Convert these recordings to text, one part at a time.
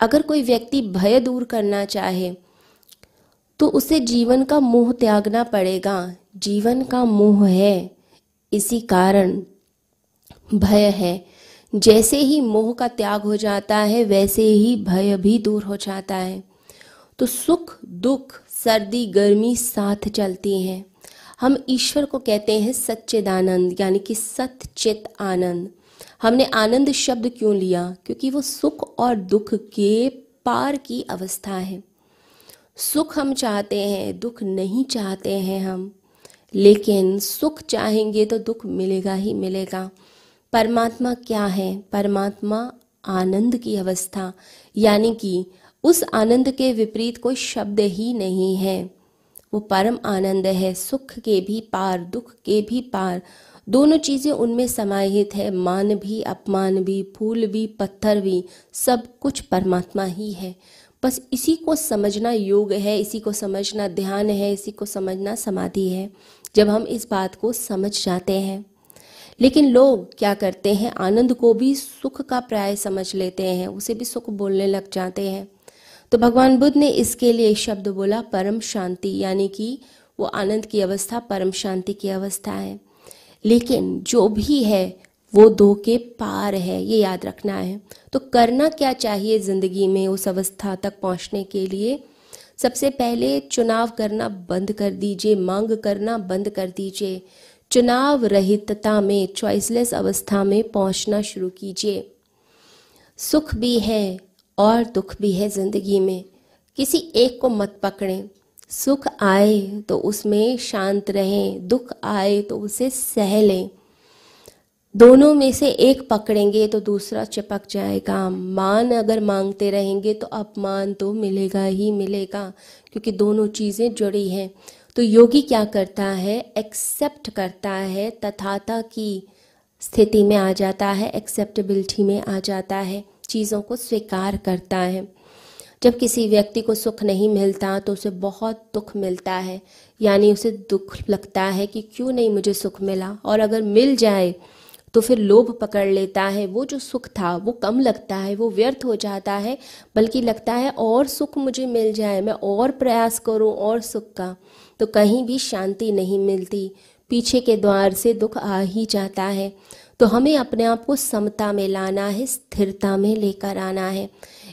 अगर कोई व्यक्ति भय दूर करना चाहे तो उसे जीवन का मोह त्यागना पड़ेगा। जीवन का मोह है, इसी कारण भय है। जैसे ही मोह का त्याग हो जाता है, वैसे ही भय भी दूर हो जाता है। तो सुख, दुख, सर्दी, गर्मी साथ चलती हैं। हम ईश्वर को कहते हैं सच्चिदानंद, यानी कि सतचित आनंद। हमने आनंद शब्द क्यों लिया? क्योंकि वो सुख और दुख के पार की अवस्था है। सुख हम चाहते हैं, दुख नहीं चाहते हैं हम। लेकिन सुख चाहेंगे तो दुख मिलेगा ही मिलेगा। परमात्मा क्या है? परमात्मा आनंद की अवस्था। यानी कि उस आनंद के विपरीत कोई शब्द ही नहीं है। वो परम आनंद है, सुख के भी पार, दुख के भी पार। दोनों चीज़ें उनमें समाहित है। मान भी, अपमान भी, फूल भी, पत्थर भी, सब कुछ परमात्मा ही है। बस इसी को समझना योग है, इसी को समझना ध्यान है, इसी को समझना समाधि है, जब हम इस बात को समझ जाते हैं। लेकिन लोग क्या करते हैं, आनंद को भी सुख का प्राय समझ लेते हैं, उसे भी सुख बोलने लग जाते हैं। तो भगवान बुद्ध ने इसके लिए शब्द बोला, परम शांति, यानी कि वो आनंद की अवस्था, परम शांति की अवस्था है। लेकिन जो भी है, वो दो के पार है, ये याद रखना है। तो करना क्या चाहिए ज़िंदगी में उस अवस्था तक पहुँचने के लिए? सबसे पहले चुनाव करना बंद कर दीजिए, मांग करना बंद कर दीजिए। चुनाव रहितता में चॉइसलेस अवस्था में पहुँचना शुरू कीजिए। सुख भी है और दुख भी है ज़िंदगी में। किसी एक को मत पकड़ें। सुख आए तो उसमें शांत रहें, दुख आए तो उसे सह लें। दोनों में से एक पकड़ेंगे तो दूसरा चिपक जाएगा। मान अगर मांगते रहेंगे तो अपमान तो मिलेगा ही मिलेगा, क्योंकि दोनों चीज़ें जुड़ी हैं। तो योगी क्या करता है? एक्सेप्ट करता है, तथाता की स्थिति में आ जाता है, एक्सेप्टेबिलिटी में आ जाता है, चीज़ों को स्वीकार करता है। जब किसी व्यक्ति को सुख नहीं मिलता तो उसे बहुत दुख मिलता है। यानी उसे दुख लगता है कि क्यों नहीं मुझे सुख मिला? और अगर मिल जाए तो फिर लोभ पकड़ लेता है। वो जो सुख था, वो कम लगता है, वो व्यर्थ हो जाता है। बल्कि लगता है, और सुख मुझे मिल जाए, मैं और प्रयास करूँ और सुख का तो कहीं भी शांति नहीं मिलती। पीछे के द्वार से दुख आ ही जाता है। तो हमें अपने आप को समता में लाना है, स्थिरता में लेकर आना है।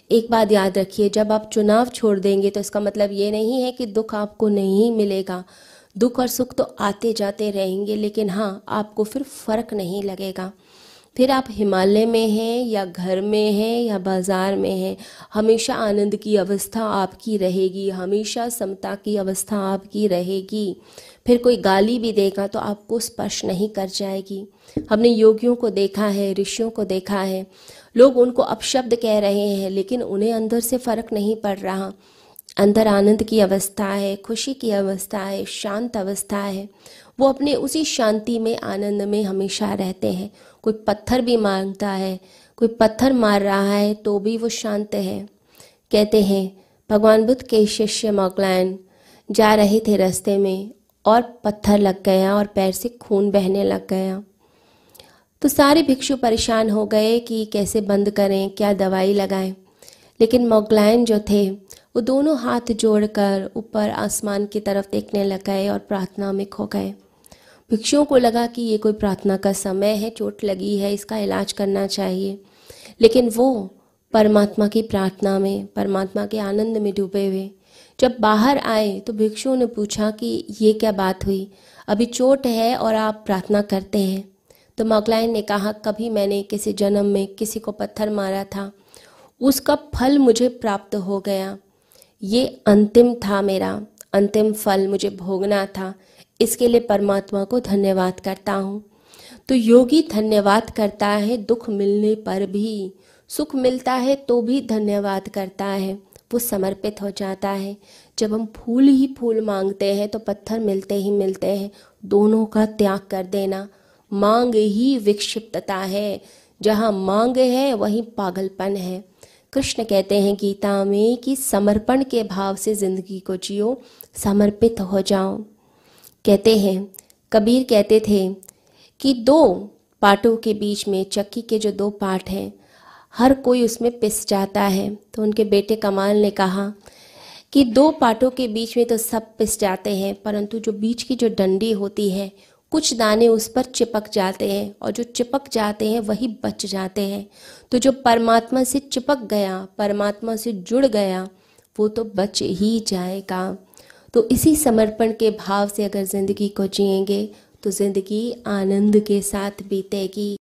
एक बात याद रखिए, जब आप चुनाव छोड़ देंगे तो इसका मतलब ये नहीं है कि दुख आपको नहीं मिलेगा। दुख और सुख तो आते जाते रहेंगे, लेकिन हाँ आपको फिर फ़र्क नहीं लगेगा। फिर आप हिमालय में हैं या घर में हैं या बाज़ार में हैं, हमेशा आनंद की अवस्था आपकी रहेगी, हमेशा समता की अवस्था आपकी रहेगी। फिर कोई गाली भी देगा तो आपको स्पर्श नहीं कर जाएगी। हमने योगियों को देखा है, ऋषियों को देखा है। लोग उनको अपशब्द कह रहे हैं, लेकिन उन्हें अंदर से फ़र्क नहीं पड़ रहा। अंदर आनंद की अवस्था है, खुशी की अवस्था है, शांत अवस्था है। वो अपने उसी शांति में, आनंद में हमेशा रहते हैं। कोई पत्थर भी माँगता है, कोई पत्थर मार रहा है तो भी वो शांत है। कहते हैं, भगवान बुद्ध के शिष्य मोगलैन जा रहे थे रास्ते में और पत्थर लग गया और पैर से खून बहने लग गया। तो सारे भिक्षु परेशान हो गए कि कैसे बंद करें, क्या दवाई लगाएँ। लेकिन मोगलायन जो थे, वो दोनों हाथ जोड़कर ऊपर आसमान की तरफ़ देखने लग गए और प्रार्थना में खो गए। भिक्षुओं को लगा कि ये कोई प्रार्थना का समय है, चोट लगी है, इसका इलाज करना चाहिए। लेकिन वो परमात्मा की प्रार्थना में, परमात्मा के आनंद में डूबे हुए। जब बाहर आए तो भिक्षुओं ने पूछा कि ये क्या बात हुई? अभी चोट है और आप प्रार्थना करते हैं। तो मोगलाइन ने कहा, कभी मैंने किसी जन्म में किसी को पत्थर मारा था। उसका फल मुझे प्राप्त हो गया। ये अंतिम था मेरा। अंतिम फल मुझे भोगना था। इसके लिए परमात्मा को धन्यवाद करता हूँ। तो योगी धन्यवाद करता है, दुख मिलने पर भी। सुख मिलता है तो भी धन्यवाद करता है। वो समर्पित हो जाता है। जब हम फूल ही फूल मांगते हैं तो पत्थर मिलते ही मिलते हैं। दोनों का त्याग कर देना मांग ही विक्षिप्तता है। जहाँ मांग है, वहीं पागलपन है। कृष्ण कहते हैं, गीता में कि समर्पण के भाव से ज़िंदगी को जियो, समर्पित हो जाओ। कहते हैं, कबीर कहते थे कि दो पार्टों के बीच में, चक्की के जो दो पार्ट हैं, हर कोई उसमें पिस जाता है। तो उनके बेटे कमाल ने कहा कि दो पाटों के बीच में तो सब पिस जाते हैं, परंतु जो बीच की जो डंडी होती है, कुछ दाने उस पर चिपक जाते हैं और जो चिपक जाते हैं, वही बच जाते हैं। तो जो परमात्मा से चिपक गया, परमात्मा से जुड़ गया, वो तो बच ही जाएगा। तो इसी समर्पण के भाव से अगर ज़िंदगी को जिएँगे तो ज़िंदगी आनंद के साथ बीतेगी।